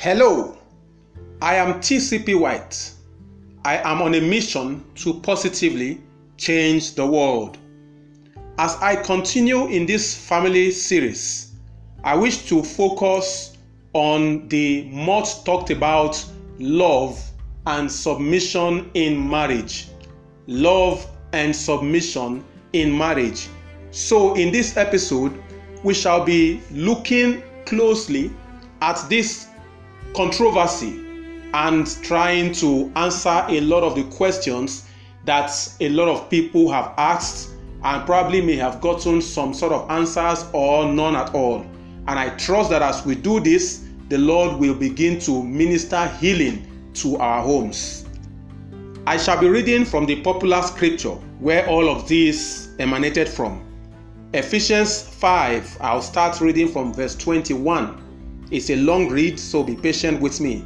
Hello, I am TCP White. I am on a mission to positively change the world. As I continue in this family series, I wish to focus on the much talked about love and submission in marriage. Love and submission in marriage. So, in this episode, we shall be looking closely at this controversy and trying to answer a lot of the questions that a lot of people have asked and probably may have gotten some sort of answers or none at all. And I trust that as we do this, the Lord will begin to minister healing to our homes. I shall be reading from the popular scripture where all of this emanated from. Ephesians 5, I'll start reading from verse 21. It's a long read, so be patient with me.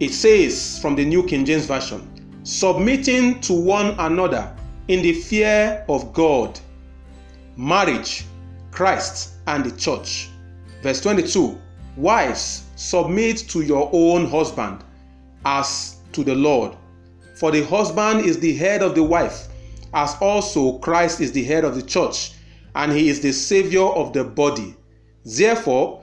It says from the New King James Version, submitting to one another in the fear of God, marriage, Christ, and the church. Verse 22 Wives, submit to your own husband as to the Lord. For the husband is the head of the wife, as also Christ is the head of the church, and he is the Savior of the body. Therefore,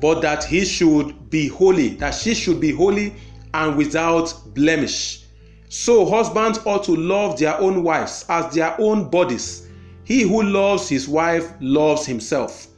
but that he should be holy, that she should be holy and without blemish. So husbands ought to love their own wives as their own bodies. He who loves his wife loves himself.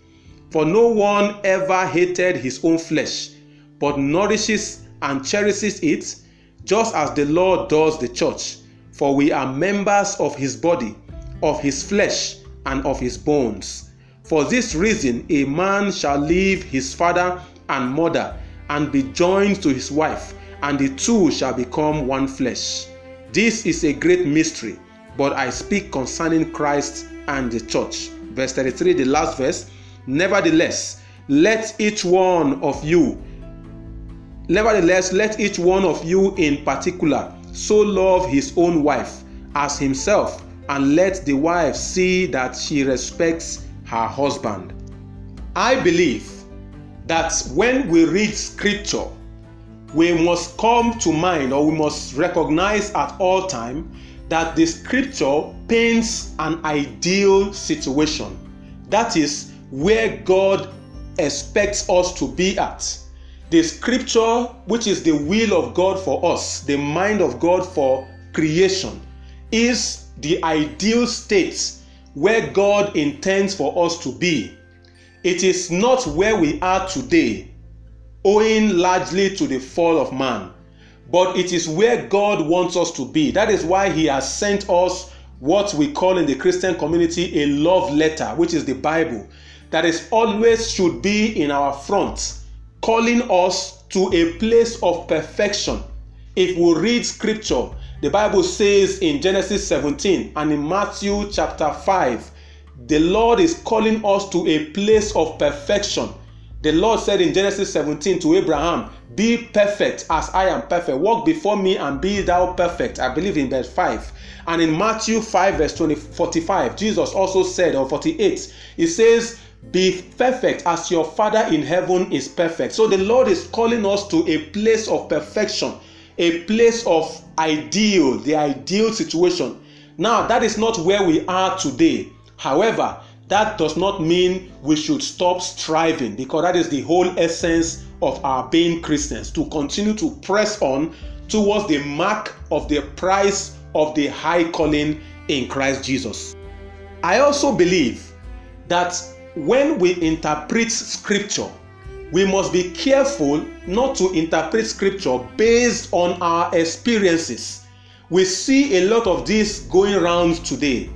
For no one ever hated his own flesh, but nourishes and cherishes it, just as the Lord does the church. For we are members of his body, of his flesh, and of his bones. For this reason, a man shall leave his father and mother and be joined to his wife, and the two shall become one flesh. This is a great mystery, but I speak concerning Christ and the church. Verse 33, the last verse. Nevertheless, let each one of you, nevertheless, let each one of you in particular so love his own wife as himself, and let the wife see that she respects her husband. I believe that when we read scripture, we must come to mind or we must recognize at all time that the scripture paints an ideal situation. That is where God expects us to be at. The scripture, which is the will of God for us, the mind of God for creation, is the ideal state where God intends for us to be. It is not where we are today, owing largely to the fall of man, but it is where God wants us to be. That is why He has sent us what we call in the Christian community a love letter, which is the Bible, that is always should be in our front, calling us to a place of perfection. If we read scripture, the Bible says in Genesis 17 and in Matthew chapter 5, the Lord is calling us to a place of perfection. The Lord said in Genesis 17 to Abraham, Be perfect as I am perfect. Walk before me and be thou perfect. I believe in verse 5. And in Matthew 5, verse 20, 45, Jesus also said, or 48, He says, Be perfect as your Father in heaven is perfect. So the Lord is calling us to a place of perfection a place of ideal, the ideal situation. Now, that is not where we are today. However, that does not mean we should stop striving because that is the whole essence of our being Christians to continue to press on towards the mark of the price of the high calling in Christ Jesus. I also believe that when we interpret scripture, we must be careful not to interpret scripture based on our experiences. We see a lot of this going around today.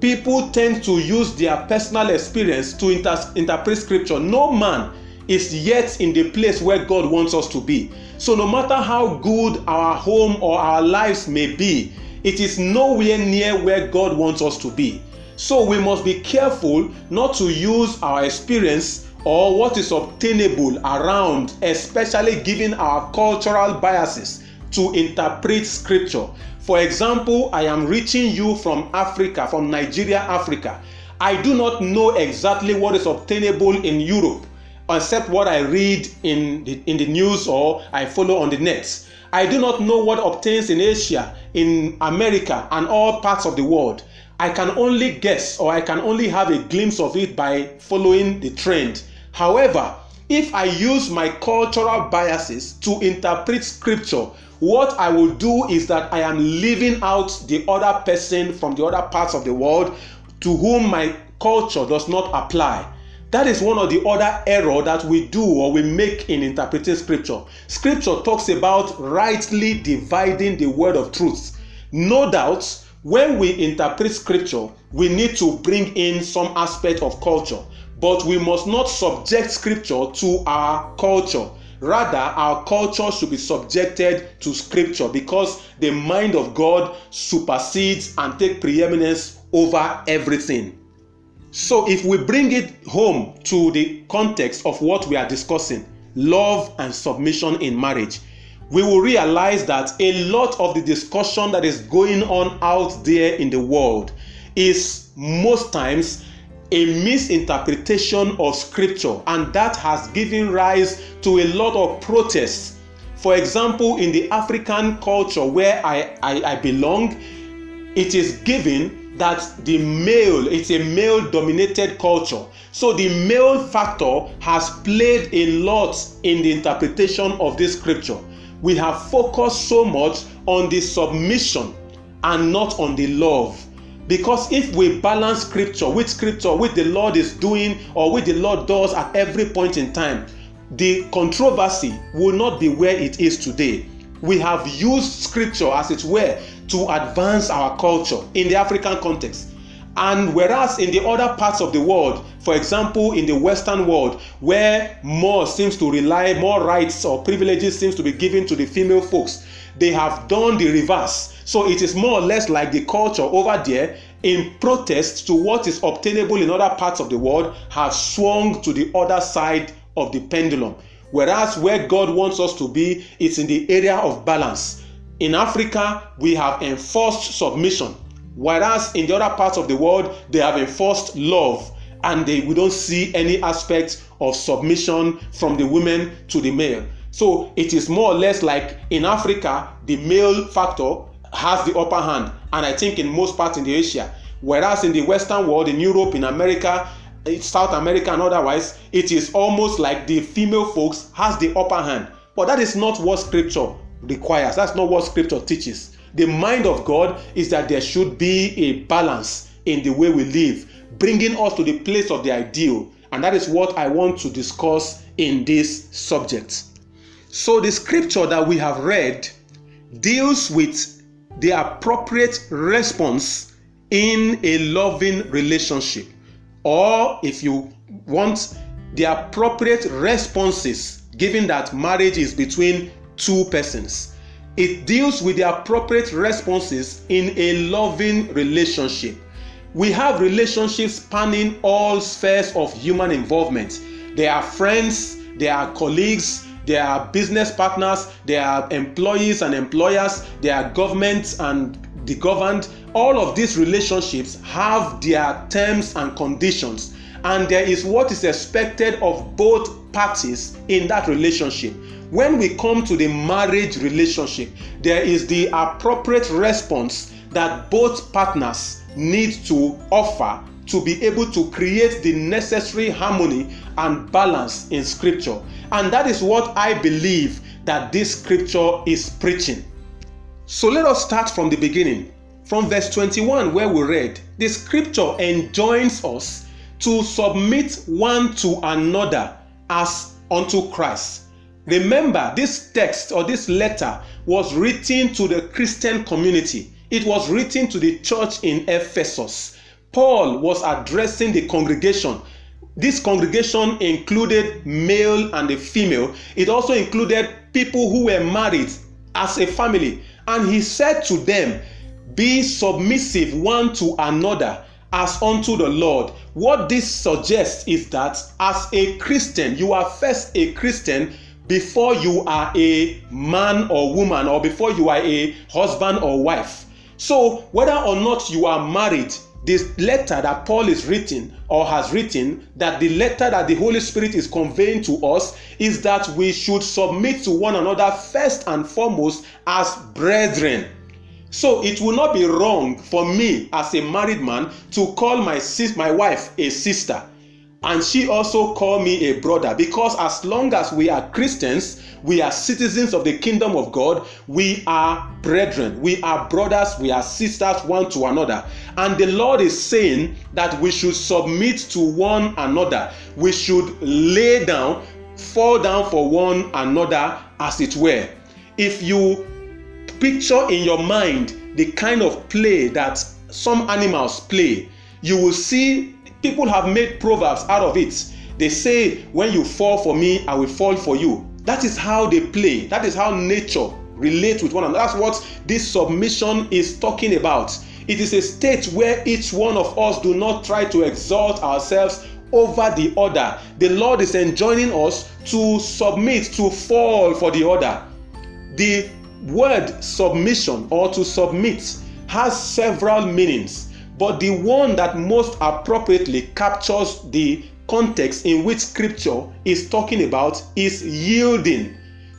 People tend to use their personal experience to inter- interpret scripture. No man is yet in the place where God wants us to be. So, no matter how good our home or our lives may be, it is nowhere near where God wants us to be. So, we must be careful not to use our experience or what is obtainable around, especially given our cultural biases, to interpret scripture. For example, I am reaching you from Africa, from Nigeria, Africa. I do not know exactly what is obtainable in Europe except what I read in the, in the news or I follow on the net. I do not know what obtains in Asia, in America, and all parts of the world. I can only guess or I can only have a glimpse of it by following the trend. However, if I use my cultural biases to interpret scripture, what I will do is that I am leaving out the other person from the other parts of the world to whom my culture does not apply. That is one of the other error that we do or we make in interpreting scripture. Scripture talks about rightly dividing the word of truth. No doubt, when we interpret scripture, we need to bring in some aspect of culture, but we must not subject scripture to our culture. Rather, our culture should be subjected to scripture because the mind of God supersedes and take preeminence over everything. So, if we bring it home to the context of what we are discussing love and submission in marriage we will realize that a lot of the discussion that is going on out there in the world is most times a misinterpretation of scripture, and that has given rise to a lot of protests. For example, in the African culture where I, I, I belong, it is given that the male it's a male dominated culture. So the male factor has played a lot in the interpretation of this scripture. We have focused so much on the submission and not on the love because if we balance scripture with scripture with the lord is doing or with the lord does at every point in time the controversy will not be where it is today we have used scripture as it were to advance our culture in the African context. And whereas in the other parts of the world, for example, in the Western world, where more seems to rely, more rights or privileges seems to be given to the female folks, they have done the reverse. So it is more or less like the culture over there in protest to what is obtainable in other parts of the world have swung to the other side of the pendulum. Whereas where God wants us to be, it's in the area of balance. In Africa, we have enforced submission, whereas in the other parts of the world, they have enforced love and they, we don't see any aspect of submission from the women to the male. So it is more or less like in Africa, the male factor has the upper hand, and I think in most parts in the Asia. Whereas in the Western world, in Europe, in America, in South America, and otherwise, it is almost like the female folks has the upper hand. But that is not what Scripture requires. That's not what scripture teaches. The mind of God is that there should be a balance in the way we live, bringing us to the place of the ideal. And that is what I want to discuss in this subject. So, the scripture that we have read deals with the appropriate response in a loving relationship, or if you want, the appropriate responses, given that marriage is between two persons. It deals with the appropriate responses in a loving relationship. We have relationships spanning all spheres of human involvement. They are friends, they are colleagues, they are business partners, they are employees and employers, they are governments and the governed. All of these relationships have their terms and conditions, and there is what is expected of both parties in that relationship when we come to the marriage relationship, there is the appropriate response that both partners need to offer to be able to create the necessary harmony and balance in scripture. And that is what I believe that this scripture is preaching. So let us start from the beginning. From verse 21, where we read, the scripture enjoins us to submit one to another as unto Christ. Remember, this text or this letter was written to the Christian community. It was written to the church in Ephesus. Paul was addressing the congregation this congregation included male and a female. It also included people who were married as a family. And he said to them, Be submissive one to another as unto the Lord. What this suggests is that as a Christian, you are first a Christian before you are a man or woman or before you are a husband or wife. So, whether or not you are married, this letter that Paul is written or has written, that the letter that the Holy Spirit is conveying to us is that we should submit to one another first and foremost as brethren. So it will not be wrong for me as a married man to call my sis my wife a sister and she also call me a brother because as long as we are Christians we are citizens of the kingdom of God. We are brethren. We are brothers. We are sisters one to another. And the Lord is saying that we should submit to one another. We should lay down fall down for one another as it were. If you picture in your mind the kind of play that some animals play you will see people have made proverbs out of it. They say when you fall for me i will fall for you that is how they play. That is how nature relates with one another. That's what this submission is talking about. It is a state where each one of us do not try to exalt ourselves over the other. The lord is enjoining us to submit to fall for the other. The word submission or to submit has several meanings, but the one that most appropriately captures the context in which scripture is talking about is yielding.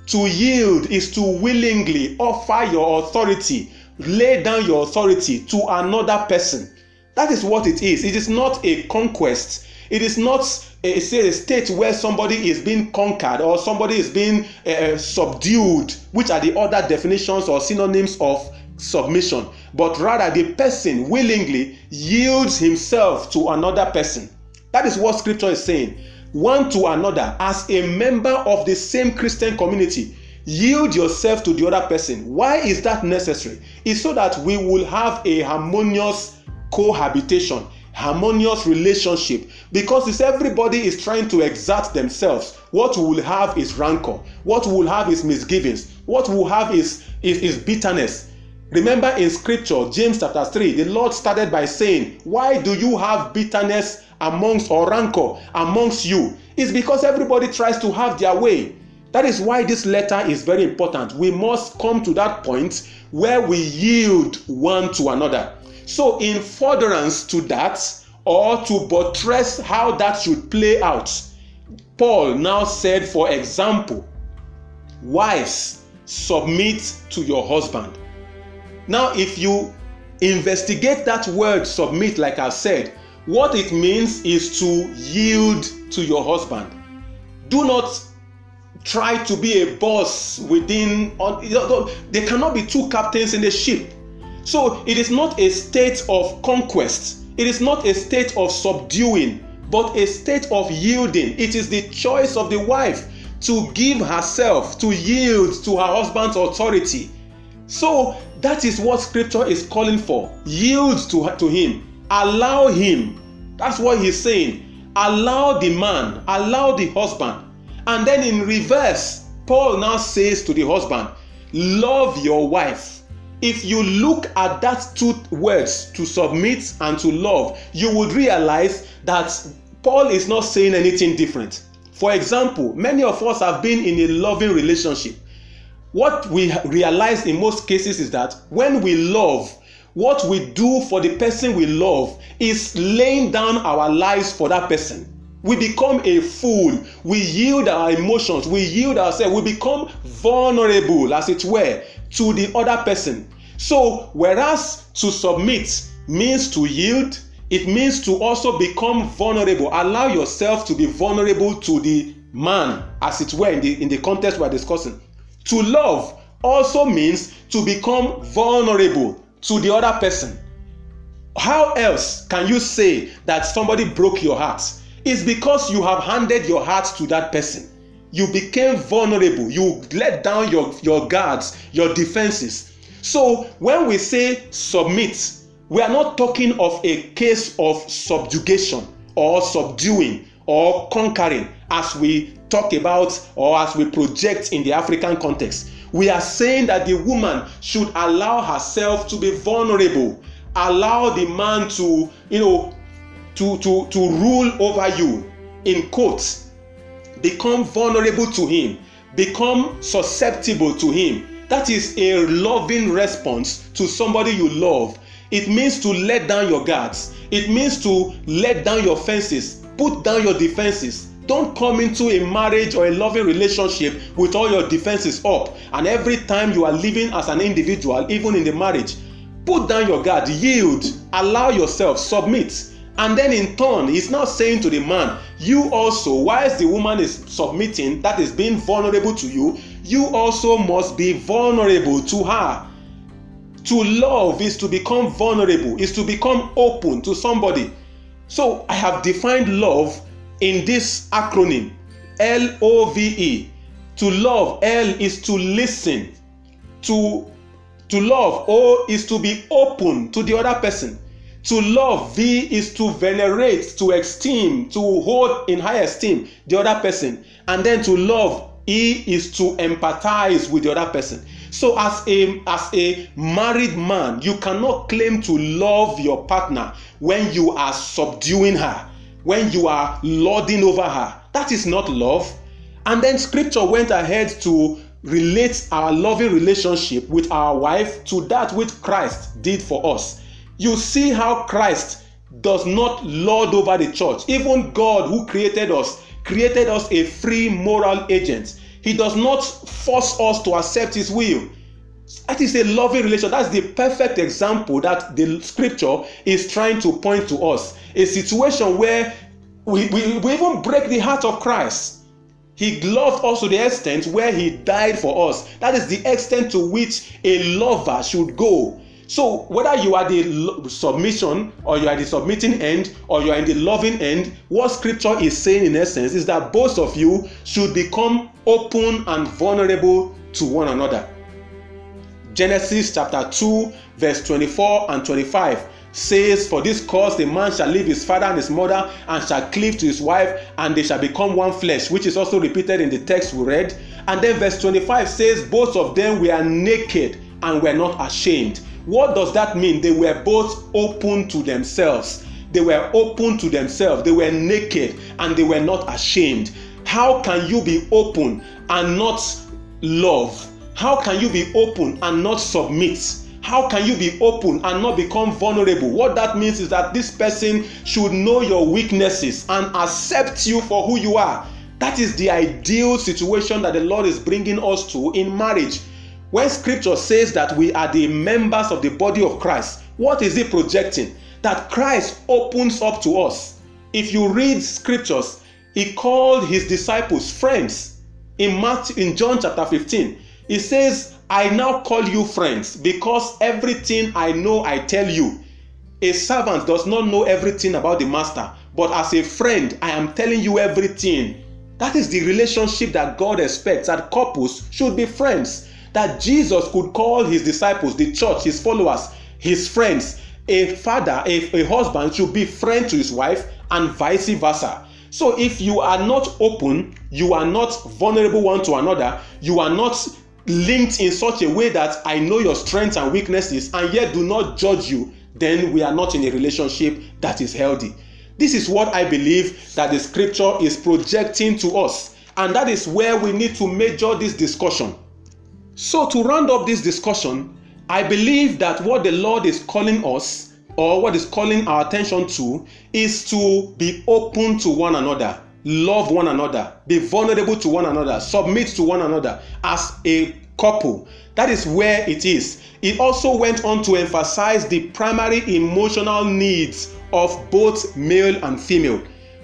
To yield is to willingly offer your authority, lay down your authority to another person. That is what it is. It is not a conquest. It is not a, a state where somebody is being conquered or somebody is being uh, subdued, which are the other definitions or synonyms of submission, but rather the person willingly yields himself to another person. That is what scripture is saying. One to another, as a member of the same Christian community, yield yourself to the other person. Why is that necessary? It's so that we will have a harmonious cohabitation harmonious relationship because if everybody is trying to exert themselves what we will have is rancor what we will have is misgivings what we will have is, is, is bitterness remember in scripture james chapter 3 the lord started by saying why do you have bitterness amongst or rancor amongst you. Is because everybody tries to have their way. That is why this letter is very important. We must come to that point where we yield one to another. So, in furtherance to that, or to buttress how that should play out, Paul now said, for example, wives, submit to your husband. Now, if you investigate that word submit, like I said, what it means is to yield to your husband. Do not try to be a boss within, there cannot be two captains in the ship. So it is not a state of conquest, it is not a state of subduing, but a state of yielding. It is the choice of the wife to give herself, to yield to her husband's authority. So that is what scripture is calling for. Yield to, her, to him, allow him. That's what he's saying. Allow the man, allow the husband. And then in reverse, Paul now says to the husband, Love your wife if you look at that two words to submit and to love you would realize that paul is not saying anything different for example many of us have been in a loving relationship what we realize in most cases is that when we love what we do for the person we love is laying down our lives for that person we become a fool we yield our emotions we yield ourselves we become vulnerable as it were to the other person. So, whereas to submit means to yield, it means to also become vulnerable. Allow yourself to be vulnerable to the man, as it were, in the, in the context we're discussing. To love also means to become vulnerable to the other person. How else can you say that somebody broke your heart? It's because you have handed your heart to that person you became vulnerable you let down your your guards your defenses so when we say submit we are not talking of a case of subjugation or subduing or conquering as we talk about or as we project in the African context. We are saying that the woman should allow herself to be vulnerable, allow the man to, you know, to, to, to rule over you, in quotes, become vulnerable to him, become susceptible to him. That is a loving response to somebody you love. It means to let down your guards. It means to let down your fences, put down your defenses. Don't come into a marriage or a loving relationship with all your defenses up. And every time you are living as an individual, even in the marriage, put down your guard, yield, allow yourself, submit. And then in turn, he's now saying to the man, You also, whilst the woman is submitting, that is being vulnerable to you, you also must be vulnerable to her. To love is to become vulnerable, is to become open to somebody. So I have defined love in this acronym L O V E. To love, L is to listen. To, to love, O is to be open to the other person. To love, V is to venerate, to esteem, to hold in high esteem the other person. And then to love, E is to empathize with the other person. So as a as a married man, you cannot claim to love your partner when you are subduing her, when you are lording over her. That is not love. And then scripture went ahead to relate our loving relationship with our wife to that which Christ did for us. You see how Christ does not lord over the church. Even God who created us created us a free moral agent. He does not force us to accept His will. That is a loving relation. That's the perfect example that the scripture is trying to point to us. A situation where we, we, we even break the heart of Christ. He loved us to the extent where He died for us. That is the extent to which a lover should go. So whether you are the submission or you are the submitting end or you are in the loving end, what scripture is saying in essence is that both of you should become open and vulnerable to one another. Genesis chapter 2 verse 24 and 25 says, For this cause the man shall leave his father and his mother and shall cleave to his wife, and they shall become one flesh, which is also repeated in the text we read. And then verse 25 says, Both of them were naked and were not ashamed. What does that mean? They were both open to themselves. They were open to themselves. They were naked and they were not ashamed. How can you be open and not love? How can you be open and not submit? How can you be open and not become vulnerable? What that means is that this person should know your weaknesses and accept you for who you are. That is the ideal situation that the Lord is bringing us to in marriage. When scripture says that we are the members of the body of Christ, what is it projecting? That Christ opens up to us. If you read scriptures, he called his disciples friends. In Matthew, in John chapter 15, he says, I now call you friends because everything I know I tell you. A servant does not know everything about the master, but as a friend, I am telling you everything. That is the relationship that God expects that couples should be friends that Jesus could call his disciples, the church, his followers, his friends. A father, a, a husband should be friend to his wife and vice versa. So if you are not open, you are not vulnerable one to another, you are not linked in such a way that I know your strengths and weaknesses and yet do not judge you, then we are not in a relationship that is healthy. This is what I believe that the scripture is projecting to us. And that is where we need to measure this discussion. So, to round up this discussion, I believe that what the Lord is calling us, or what is calling our attention to, is to be open to one another, love one another, be vulnerable to one another, submit to one another as a couple. That is where it is. It also went on to emphasize the primary emotional needs of both male and female.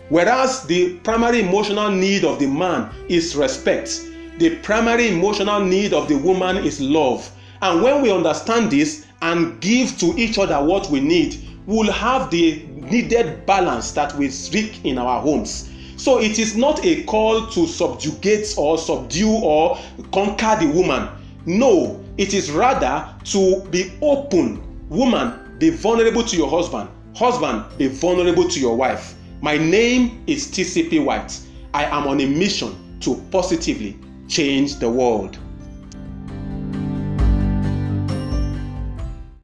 Whereas the primary emotional need of the man is respect, the primary emotional need of the woman is love. And when we understand this and give to each other what we need, we'll have the needed balance that we seek in our homes. So it is not a call to subjugate or subdue or conquer the woman. No, it is rather to be open. Woman, be vulnerable to your husband. Husband, be vulnerable to your wife. My name is TCP White. I am on a mission to positively change the world.